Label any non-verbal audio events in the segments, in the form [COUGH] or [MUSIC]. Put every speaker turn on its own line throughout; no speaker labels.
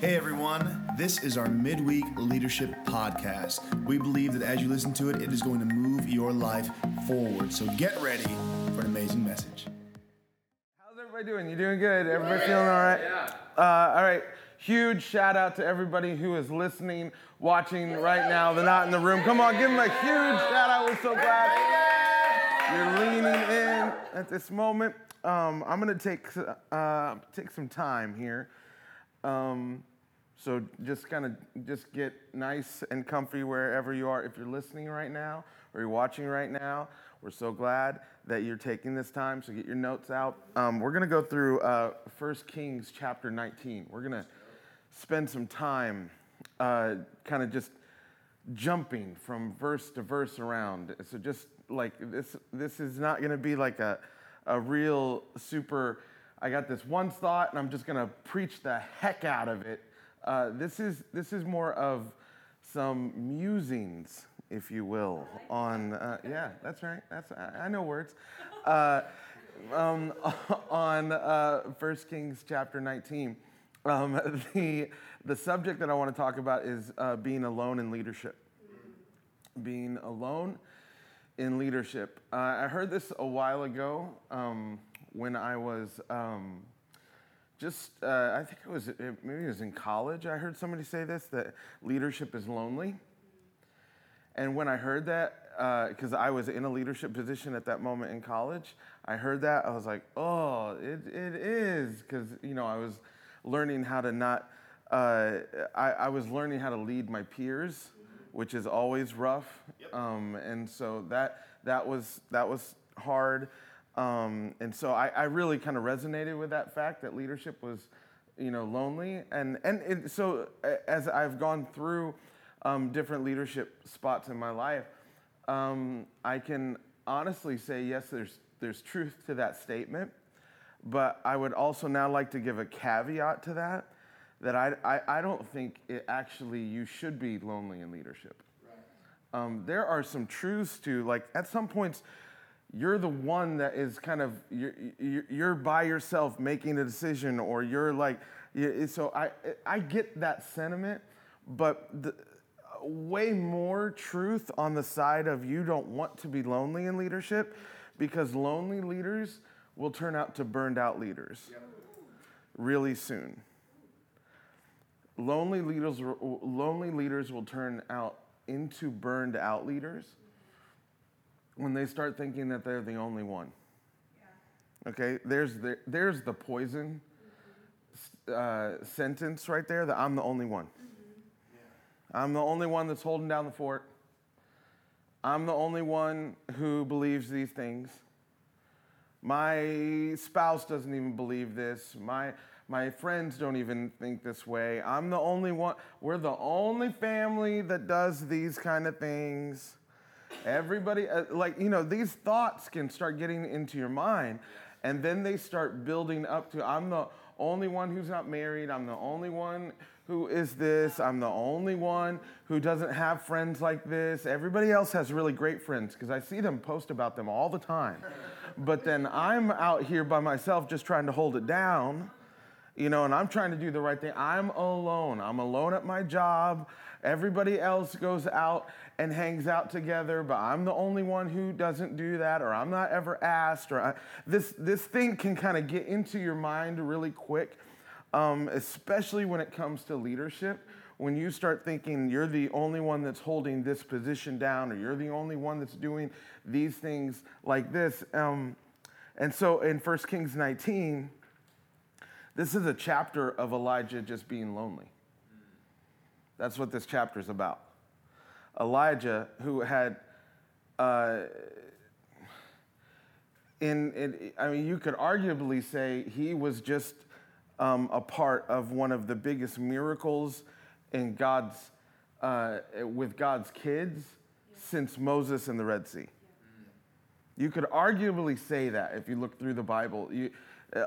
Hey everyone, this is our midweek leadership podcast. We believe that as you listen to it, it is going to move your life forward. So get ready for an amazing message.
How's everybody doing? You doing good? Everybody feeling all right? Yeah. Uh, all right. Huge shout out to everybody who is listening, watching right now. They're not in the room. Come on, give them a huge shout out. We're so glad you're leaning in at this moment. Um, I'm gonna take uh, take some time here. Um, so just kind of just get nice and comfy wherever you are. If you're listening right now or you're watching right now, we're so glad that you're taking this time. So get your notes out. Um, we're gonna go through uh, 1 Kings chapter 19. We're gonna spend some time uh, kind of just jumping from verse to verse around. So just like this, this is not gonna be like a, a real super. I got this one thought and I'm just gonna preach the heck out of it uh, this, is, this is more of some musings, if you will, on, uh, yeah, that's right, that's, I, I know words, uh, um, [LAUGHS] on uh, 1 Kings chapter 19. Um, [LAUGHS] the, the subject that I want to talk about is uh, being alone in leadership. Being alone in leadership. Uh, I heard this a while ago um, when I was um, just uh, I think it was maybe it was in college. I heard somebody say this that leadership is lonely. And when I heard that, because uh, I was in a leadership position at that moment in college, I heard that I was like, oh, it, it is because you know I was learning how to not. Uh, I, I, was learning how to lead my peers, which is always rough, yep. um, and so that that was that was hard. Um, and so I, I really kind of resonated with that fact that leadership was, you know, lonely. And, and it, so as I've gone through um, different leadership spots in my life, um, I can honestly say, yes, there's, there's truth to that statement. But I would also now like to give a caveat to that, that I, I, I don't think it actually you should be lonely in leadership. Right. Um, there are some truths to, like, at some points, you're the one that is kind of you're, you're by yourself making a decision or you're like so i i get that sentiment but the, way more truth on the side of you don't want to be lonely in leadership because lonely leaders will turn out to burned out leaders really soon. Lonely leaders lonely leaders will turn out into burned out leaders when they start thinking that they're the only one. Yeah. Okay, there's the, there's the poison uh, sentence right there that I'm the only one. Mm-hmm. Yeah. I'm the only one that's holding down the fort. I'm the only one who believes these things. My spouse doesn't even believe this. My, my friends don't even think this way. I'm the only one. We're the only family that does these kind of things. Everybody, uh, like, you know, these thoughts can start getting into your mind, and then they start building up to I'm the only one who's not married, I'm the only one who is this, I'm the only one who doesn't have friends like this. Everybody else has really great friends because I see them post about them all the time. But then I'm out here by myself just trying to hold it down you know, and I'm trying to do the right thing. I'm alone. I'm alone at my job. Everybody else goes out and hangs out together, but I'm the only one who doesn't do that, or I'm not ever asked, or I, this this thing can kind of get into your mind really quick, um, especially when it comes to leadership. When you start thinking you're the only one that's holding this position down, or you're the only one that's doing these things like this, um, and so in 1 Kings 19, this is a chapter of Elijah just being lonely. That's what this chapter is about. Elijah, who had, uh, in, in, I mean, you could arguably say he was just um, a part of one of the biggest miracles in God's, uh, with God's kids since Moses and the Red Sea. You could arguably say that if you look through the Bible. You,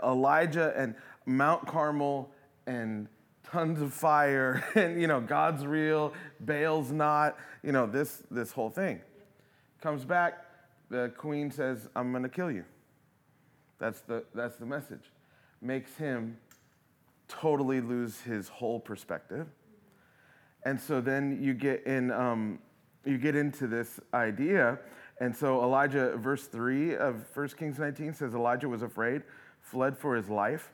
Elijah and Mount Carmel and tons of fire [LAUGHS] and you know god's real baal's not you know this this whole thing comes back the queen says i'm going to kill you that's the that's the message makes him totally lose his whole perspective. And so then you get in, um, you get into this idea. And so Elijah, verse three of 1 Kings 19 says Elijah was afraid, fled for his life.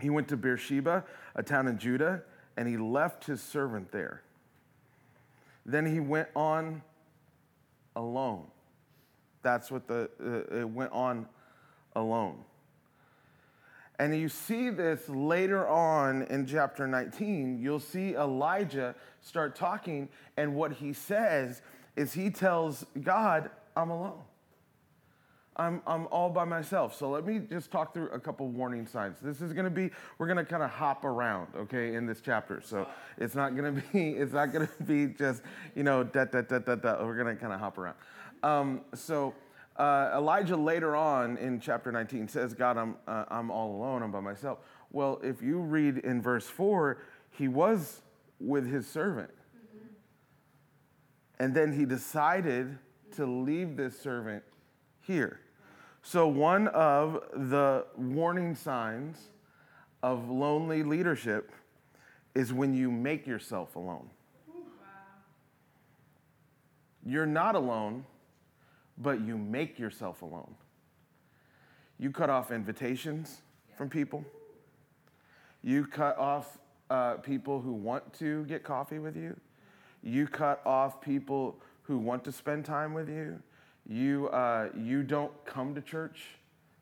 He went to Beersheba, a town in Judah, and he left his servant there. Then he went on alone. That's what the, uh, it went on alone. And you see this later on in chapter 19. You'll see Elijah start talking, and what he says is he tells God, I'm alone. I'm, I'm all by myself. So let me just talk through a couple warning signs. This is going to be, we're going to kind of hop around, okay, in this chapter. So it's not going [LAUGHS] to be, it's not going to be just, you know, da, da, da, da, da. We're going to kind of hop around. Um, so uh, Elijah later on in chapter 19 says, God, I'm, uh, I'm all alone, I'm by myself. Well, if you read in verse 4, he was with his servant. And then he decided to leave this servant here. So, one of the warning signs of lonely leadership is when you make yourself alone. You're not alone, but you make yourself alone. You cut off invitations from people. You cut off uh, people who want to get coffee with you. You cut off people who want to spend time with you. You, uh, you don't come to church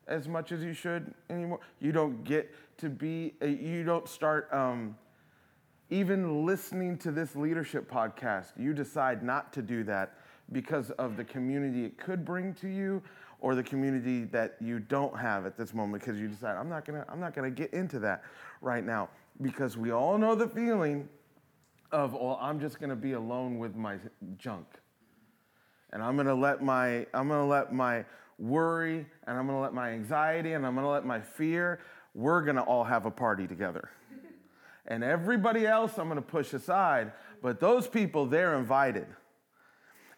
as much as you should anymore. You don't get to be, you don't start um, even listening to this leadership podcast. You decide not to do that because of the community it could bring to you or the community that you don't have at this moment because you decide I'm not going to I'm not going to get into that right now because we all know the feeling of well I'm just going to be alone with my junk and I'm going to let my I'm going to let my worry and I'm going to let my anxiety and I'm going to let my fear we're going to all have a party together. [LAUGHS] and everybody else I'm going to push aside, but those people they're invited.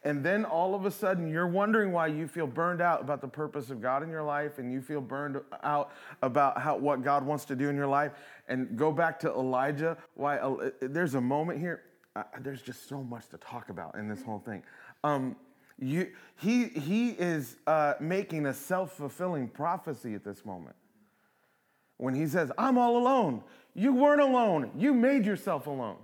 And then all of a sudden, you're wondering why you feel burned out about the purpose of God in your life, and you feel burned out about how, what God wants to do in your life. And go back to Elijah. Why? Uh, there's a moment here. Uh, there's just so much to talk about in this whole thing. Um, you, he, he is uh, making a self fulfilling prophecy at this moment. When he says, I'm all alone, you weren't alone, you made yourself alone.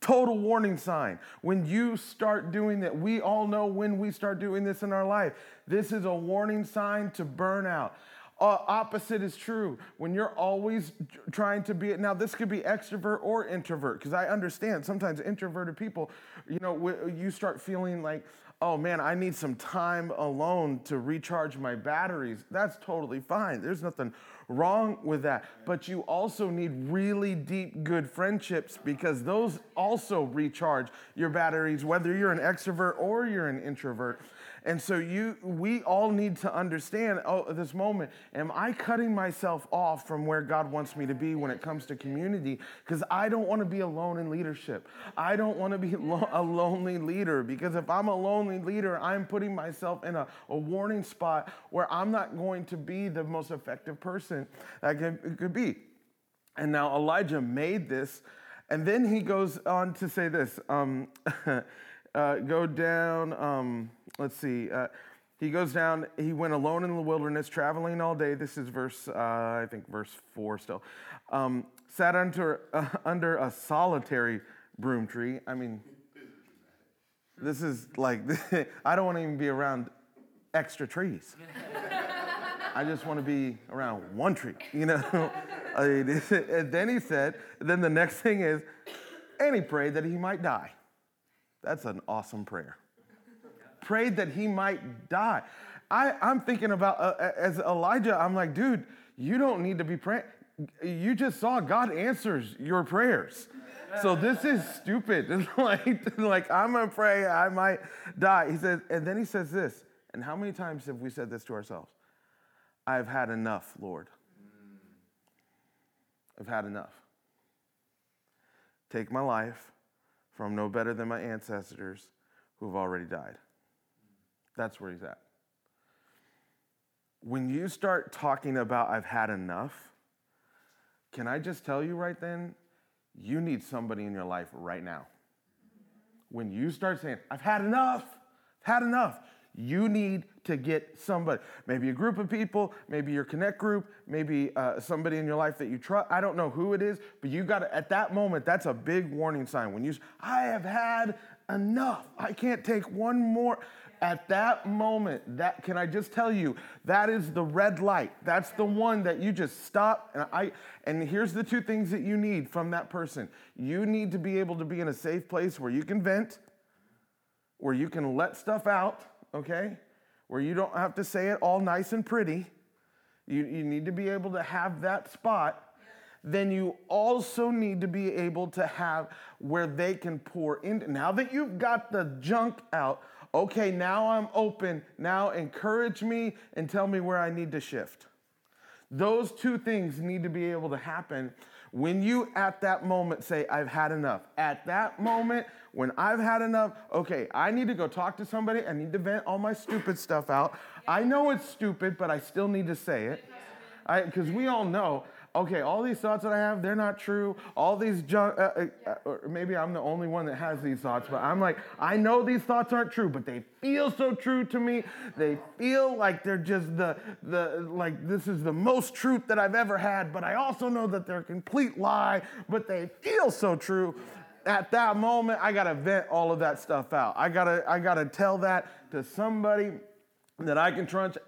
Total warning sign. When you start doing that, we all know when we start doing this in our life. This is a warning sign to burnout. Uh, opposite is true. When you're always trying to be, it now this could be extrovert or introvert, because I understand sometimes introverted people, you know, you start feeling like, oh man, I need some time alone to recharge my batteries. That's totally fine. There's nothing wrong with that. But you also need really deep, good friendships because those also recharge your batteries, whether you're an extrovert or you're an introvert. And so you we all need to understand oh this moment am I cutting myself off from where God wants me to be when it comes to community because I don't want to be alone in leadership. I don't want to be lo- [LAUGHS] a lonely leader because if I'm a lonely leader I'm putting myself in a, a warning spot where I'm not going to be the most effective person that could, could be. And now Elijah made this and then he goes on to say this um, [LAUGHS] uh, go down, um, let's see. Uh, he goes down, he went alone in the wilderness, traveling all day. This is verse, uh, I think, verse four still. Um, sat under, uh, [LAUGHS] under a solitary broom tree. I mean, this is like, [LAUGHS] I don't want to even be around extra trees. [LAUGHS] I just want to be around one tree, you know? and then he said, then the next thing is, and he prayed that he might die. That's an awesome prayer. Prayed that he might die. I, I'm thinking about, uh, as Elijah, I'm like, dude, you don't need to be praying. You just saw God answers your prayers. So this is stupid. [LAUGHS] like, like, I'm gonna pray, I might die. He says, and then he says this, and how many times have we said this to ourselves? I've had enough, Lord. I've had enough. Take my life for I'm no better than my ancestors who've already died. That's where he's at. When you start talking about, I've had enough, can I just tell you right then? You need somebody in your life right now. When you start saying, I've had enough, I've had enough, you need to get somebody, maybe a group of people, maybe your connect group, maybe uh, somebody in your life that you trust. I don't know who it is, but you got to, at that moment, that's a big warning sign. When you, I have had enough, I can't take one more. At that moment, that can I just tell you, that is the red light. That's the one that you just stop. And I and here's the two things that you need from that person. You need to be able to be in a safe place where you can vent, where you can let stuff out, okay? Where you don't have to say it all nice and pretty. You, you need to be able to have that spot then you also need to be able to have where they can pour in. Now that you've got the junk out, okay, now I'm open. Now encourage me and tell me where I need to shift. Those two things need to be able to happen when you at that moment say, I've had enough. At that moment, when I've had enough, okay, I need to go talk to somebody. I need to vent all my stupid stuff out. I know it's stupid, but I still need to say it. Because we all know okay, all these thoughts that I have, they're not true. All these junk, uh, uh, uh, or maybe I'm the only one that has these thoughts, but I'm like, I know these thoughts aren't true, but they feel so true to me. They feel like they're just the, the, like this is the most truth that I've ever had, but I also know that they're a complete lie, but they feel so true. At that moment, I gotta vent all of that stuff out. I gotta, I gotta tell that to somebody that I can trust,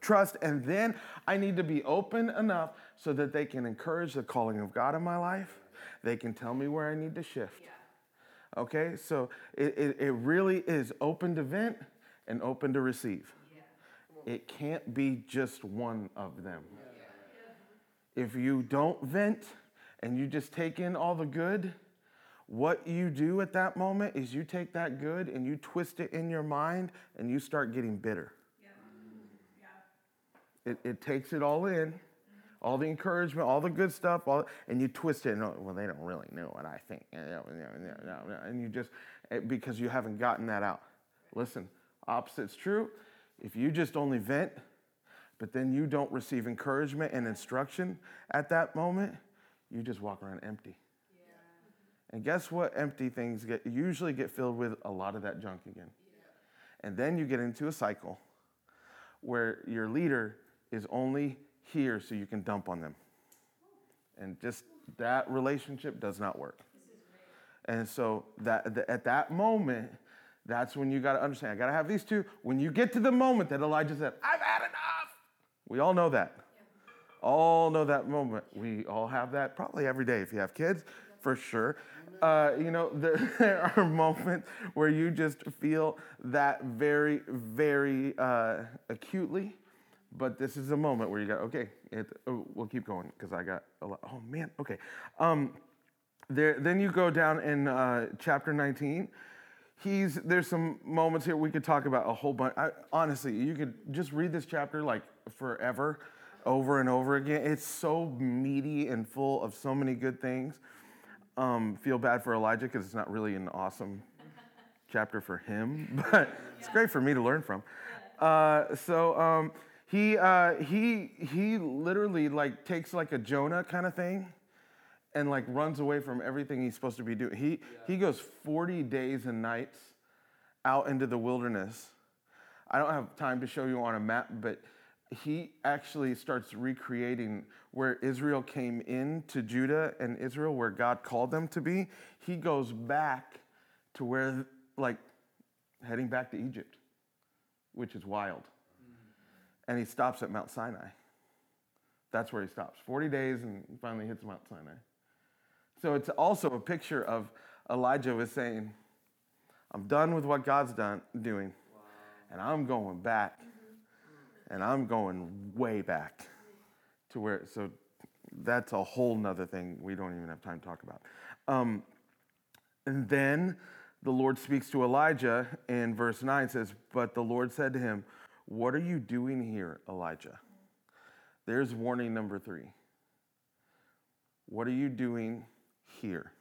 trust, and then I need to be open enough so that they can encourage the calling of God in my life. They can tell me where I need to shift. Yeah. Okay, so it, it, it, really is open to vent and open to receive. Yeah. It can't be just one of them. Yeah. If you don't vent and you just take in all the good, what you do at that moment is you take that good and you twist it in your mind and you start getting bitter. It, it takes it all in all the encouragement, all the good stuff, all, and you twist it. And, oh, well, they don't really know what I think. And you just, eh, because you haven't gotten that out. Listen, opposite's true. If you just only vent, but then you don't receive encouragement and instruction at that moment, you just walk around empty. Yeah. And guess what? Empty things get usually get filled with a lot of that junk again. Yeah. And then you get into a cycle where your leader is only here so you can dump on them. And just that relationship does not work. And so that, the, at that moment, that's when you got to understand. I got to have these two. When you get to the moment that Elijah said, "I've had enough," we all know that. Yeah. All know that moment. We all have that probably every day if you have kids, for sure. Uh, you know, there, [LAUGHS] there, are moments where you just feel that very, very uh, acutely. But this is a moment where you got, okay, it, oh, we'll keep going because I got a lot. Oh, man, okay. Um, there, then you go down in uh, chapter 19. He's, there's some moments here we could talk about a whole bunch. I, honestly, you could just read this chapter like forever, over and over again. It's so meaty and full of so many good things. Um, feel bad for Elijah because it's not really an awesome chapter for him, [LAUGHS] but it's great for me to learn from. Uh, so, um, he, uh, he, he literally like takes like a Jonah kind of thing and like runs away from everything he's supposed to be doing. He, yeah. he goes 40 days and nights out into the wilderness. I don't have time to show you on a map, but he actually starts recreating where Israel came into Judah and Israel, where God called them to be. He goes back to where, like, heading back to Egypt, which is wild and he stops at Mount Sinai. That's where he stops. 40 days and finally hits Mount Sinai. So it's also a picture of Elijah was saying, I'm done with what God's done doing, and I'm going back. And I'm going way back to where, so that's a whole nother thing we don't even have time to talk about. Um, and then the Lord speaks to Elijah in verse 9 says, But the Lord said to him, what are you doing here, Elijah? There's warning number three. What are you doing here?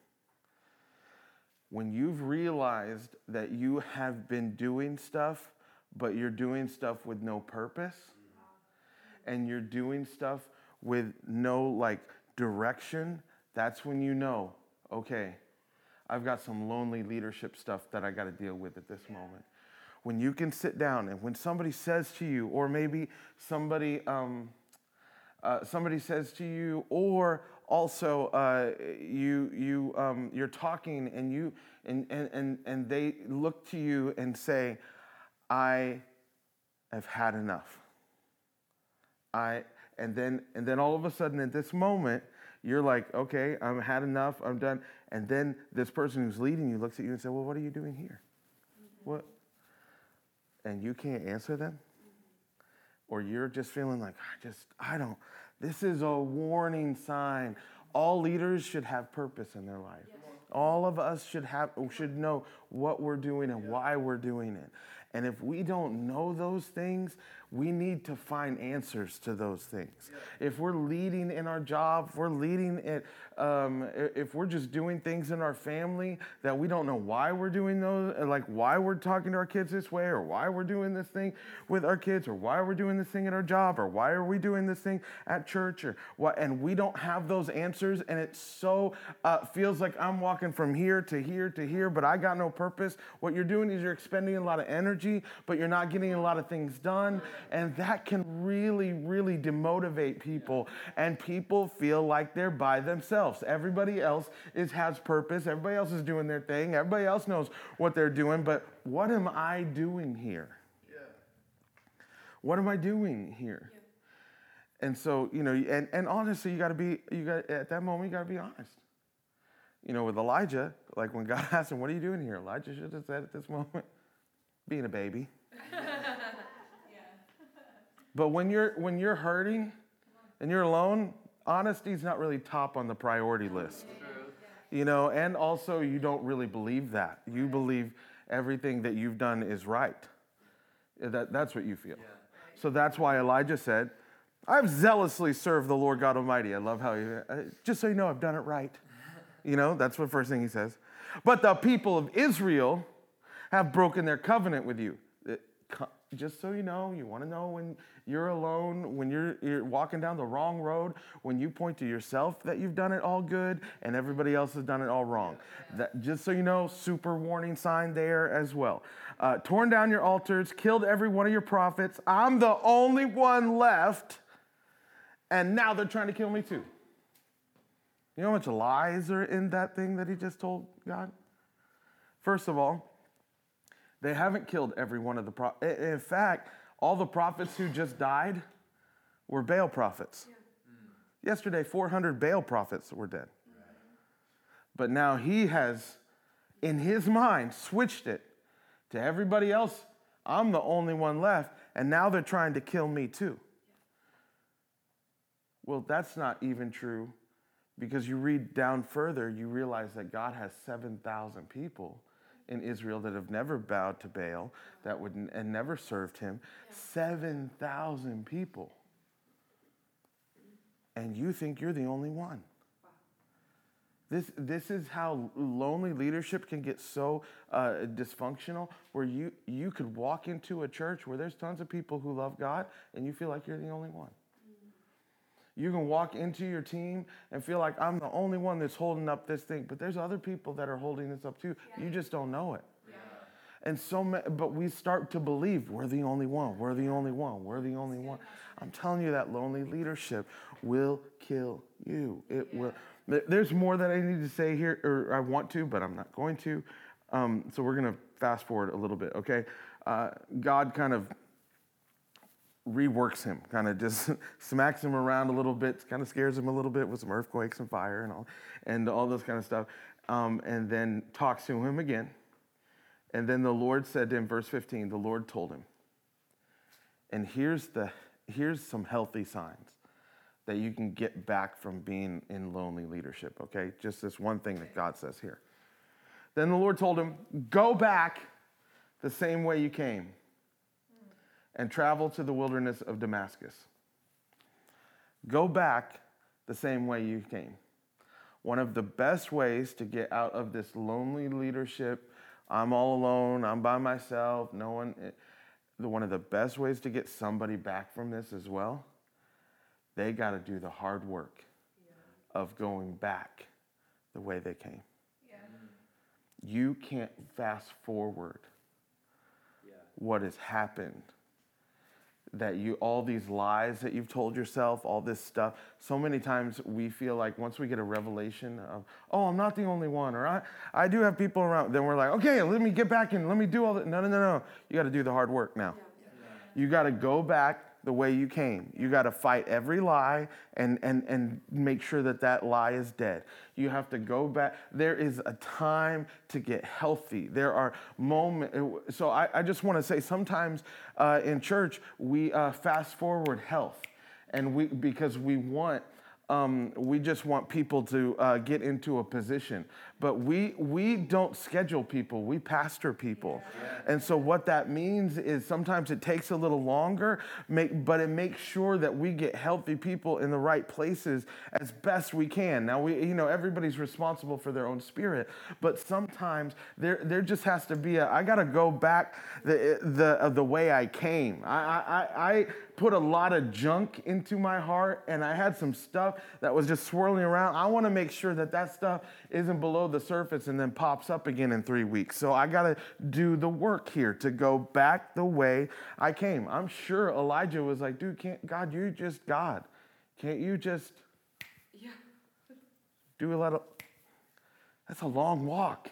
When you've realized that you have been doing stuff, but you're doing stuff with no purpose, and you're doing stuff with no like direction, that's when you know, okay, I've got some lonely leadership stuff that I got to deal with at this moment. When you can sit down and when somebody says to you, or maybe somebody, um, uh, somebody says to you, or also uh, you you um, you're talking and you and, and and and they look to you and say, I have had enough. I and then and then all of a sudden at this moment you're like, okay, I've had enough, I'm done. And then this person who's leading you looks at you and says, well, what are you doing here? What? And you can't answer them? Or you're just feeling like, I just, I don't. This is a warning sign. All leaders should have purpose in their life. Yes. All of us should have should know what we're doing and why we're doing it. And if we don't know those things, we need to find answers to those things. If we're leading in our job, if we're leading it, um, if we're just doing things in our family that we don't know why we're doing those, like why we're talking to our kids this way, or why we're doing this thing with our kids, or why we're doing this thing at our job, or why are we doing this thing at church, or what, and we don't have those answers, and it so uh, feels like I'm walking from here to here to here, but I got no purpose. What you're doing is you're expending a lot of energy, but you're not getting a lot of things done. And that can really, really demotivate people. And people feel like they're by themselves. Everybody else is, has purpose. Everybody else is doing their thing. Everybody else knows what they're doing. But what am I doing here? Yeah. What am I doing here? Yeah. And so, you know, and, and honestly, you got to be, you got at that moment, you got to be honest. You know, with Elijah, like when God [LAUGHS] asked him, What are you doing here? Elijah should have said at this moment, Being a baby. But when you're when you're hurting and you're alone, honesty is not really top on the priority list. You know, and also you don't really believe that. You believe everything that you've done is right. That, that's what you feel. So that's why Elijah said, I've zealously served the Lord God Almighty. I love how you, uh, just so you know, I've done it right. You know, that's the first thing he says. But the people of Israel have broken their covenant with you. Just so you know, you want to know when you're alone, when you're, you're walking down the wrong road, when you point to yourself that you've done it all good and everybody else has done it all wrong. That, just so you know, super warning sign there as well. Uh, torn down your altars, killed every one of your prophets. I'm the only one left, and now they're trying to kill me too. You know how much lies are in that thing that he just told God? First of all, they haven't killed every one of the prophets. In fact, all the prophets who just died were Baal prophets. Yeah. Yesterday, 400 Baal prophets were dead. But now he has, in his mind, switched it to everybody else. I'm the only one left, and now they're trying to kill me too. Well, that's not even true because you read down further, you realize that God has 7,000 people in Israel that have never bowed to Baal, that would and never served him. Seven thousand people, and you think you're the only one. This, this is how lonely leadership can get so uh, dysfunctional where you, you could walk into a church where there's tons of people who love God and you feel like you're the only one. You can walk into your team and feel like I'm the only one that's holding up this thing, but there's other people that are holding this up too. Yeah. You just don't know it. Yeah. And so, but we start to believe we're the only one, we're the only one, we're the only one. I'm telling you that lonely leadership will kill you. It yeah. will. There's more that I need to say here, or I want to, but I'm not going to. Um, so we're going to fast forward a little bit, okay? Uh, God kind of reworks him, kind of just [LAUGHS] smacks him around a little bit, kind of scares him a little bit with some earthquakes and fire and all, and all this kind of stuff, um, and then talks to him again. And then the Lord said to him, verse 15, the Lord told him, and here's, the, here's some healthy signs that you can get back from being in lonely leadership, okay? Just this one thing that God says here. Then the Lord told him, Go back the same way you came and travel to the wilderness of Damascus. Go back the same way you came. One of the best ways to get out of this lonely leadership, I'm all alone, I'm by myself, no one, eh, one of the best ways to get somebody back from this as well, they got to do the hard work of going back the way they came. You can't fast forward what has happened that you all these lies that you've told yourself all this stuff so many times we feel like once we get a revelation of oh i'm not the only one or i, I do have people around then we're like okay let me get back and let me do all that no no no no. You got to do the hard work now. You got to go back the way you came. You got to fight every lie and, and, and make sure that that lie is dead. You have to go back. There is a time to get healthy. There are moments. So I, I just want to say sometimes uh, in church, we uh, fast forward health. And we, because we want um, we just want people to uh, get into a position. But we, we don't schedule people, we pastor people. Yeah. And so, what that means is sometimes it takes a little longer, make, but it makes sure that we get healthy people in the right places as best we can. Now, we, you know, everybody's responsible for their own spirit, but sometimes there, there just has to be a, I got to go back the, the, uh, the way I came. I, I, I put a lot of junk into my heart and I had some stuff that was just swirling around. I want to make sure that that stuff isn't below the surface and then pops up again in three weeks. So I got to do the work here to go back the way I came. I'm sure Elijah was like, dude, can't, God, you're just God. Can't you just yeah. do a little? That's a long walk.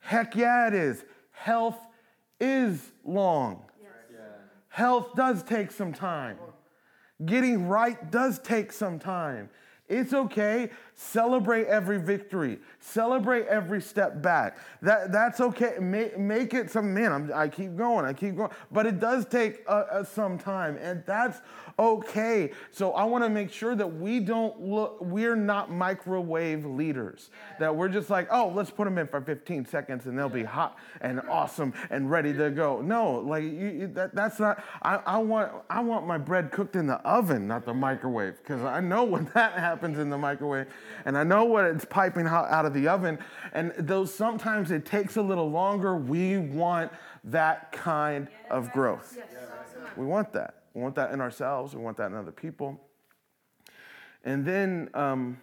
Heck yeah, it is. Health is long. Health does take some time. Getting right does take some time. It's okay. Celebrate every victory. Celebrate every step back. That, that's okay. Make, make it some, man, I'm, i keep going, I keep going. But it does take uh, uh, some time, and that's okay. So I want to make sure that we don't look, we're not microwave leaders. That we're just like, oh, let's put them in for 15 seconds and they'll be hot and awesome and ready to go. No, like you, that, that's not, I, I, want, I want my bread cooked in the oven, not the microwave, because I know [LAUGHS] when that happens in the microwave and I know what it's piping out of the oven. And though sometimes it takes a little longer, we want that kind of growth. We want that. We want that in ourselves. We want that in other people. And then, um,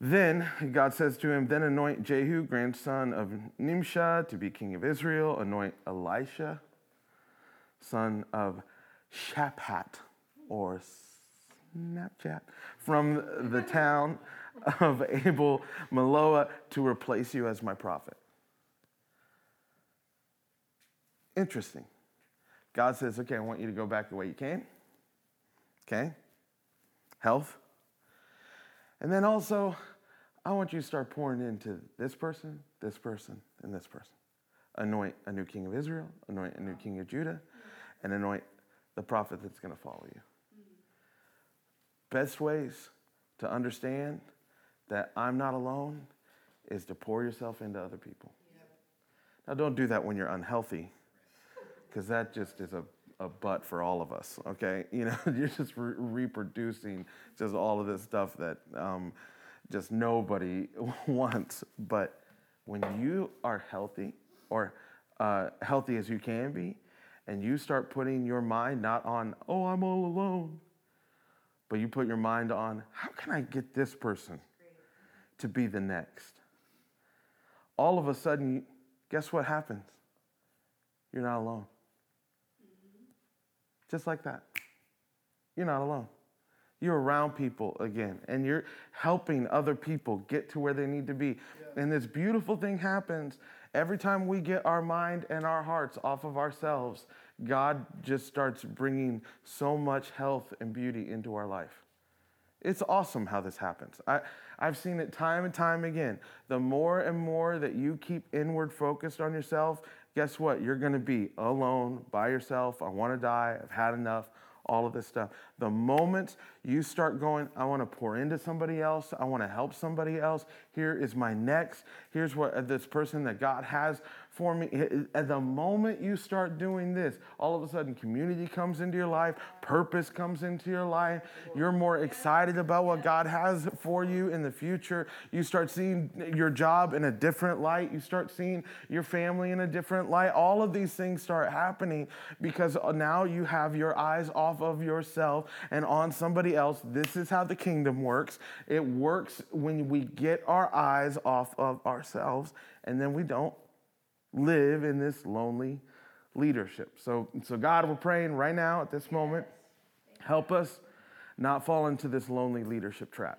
then God says to him, Then anoint Jehu, grandson of Nimshah, to be king of Israel. Anoint Elisha, son of Shaphat, or Snapchat, from the town of Abel Maloa to replace you as my prophet. Interesting. God says, okay, I want you to go back the way you came. Okay? Health. And then also, I want you to start pouring into this person, this person, and this person. Anoint a new king of Israel, anoint a new king of Judah, and anoint the prophet that's going to follow you. Best ways to understand that I'm not alone is to pour yourself into other people. Now, don't do that when you're unhealthy because that just is a, a butt for all of us, okay? [LAUGHS] You know, you're just re- reproducing just all of this stuff that um, just nobody [LAUGHS] wants. But when you are healthy, or uh, healthy as you can be, and you start putting your mind not on, oh, I'm all alone, but you put your mind on, how can I get this person to be the next? All of a sudden, guess what happens? You're not alone. Just like that. You're not alone. You're around people again, and you're helping other people get to where they need to be. Yeah. And this beautiful thing happens every time we get our mind and our hearts off of ourselves. God just starts bringing so much health and beauty into our life. It's awesome how this happens. I, I've seen it time and time again. The more and more that you keep inward focused on yourself guess what? You're going to be alone by yourself. I want to die. I've had enough. All of this stuff. The moment you start going, I want to pour into somebody else, I want to help somebody else. Here is my next. Here's what uh, this person that God has for me. At the moment you start doing this, all of a sudden community comes into your life, purpose comes into your life. You're more excited about what God has for you in the future. You start seeing your job in a different light. You start seeing your family in a different light. All of these things start happening because uh, now you have your eyes off of yourself and on somebody else. This is how the kingdom works. It works when we get our eyes off of ourselves and then we don't live in this lonely leadership. So, so God, we're praying right now at this moment. Help us not fall into this lonely leadership trap.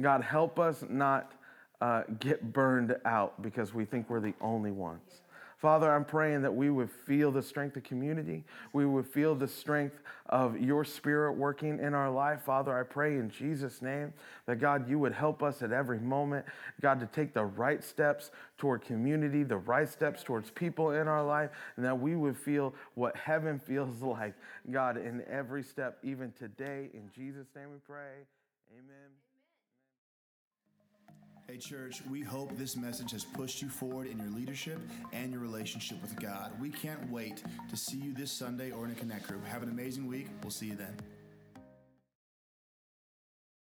God, help us not uh, get burned out because we think we're the only ones. Father, I'm praying that we would feel the strength of community. We would feel the strength of your spirit working in our life. Father, I pray in Jesus' name that God, you would help us at every moment, God, to take the right steps toward community, the right steps towards people in our life, and that we would feel what heaven [LAUGHS] feels like, God, in every step, even today. In Jesus' name we pray. Amen.
Hey, church, we hope this message has pushed you forward in your leadership and your relationship with God. We can't wait to see you this Sunday or in a Connect group. Have an amazing week. We'll see you then.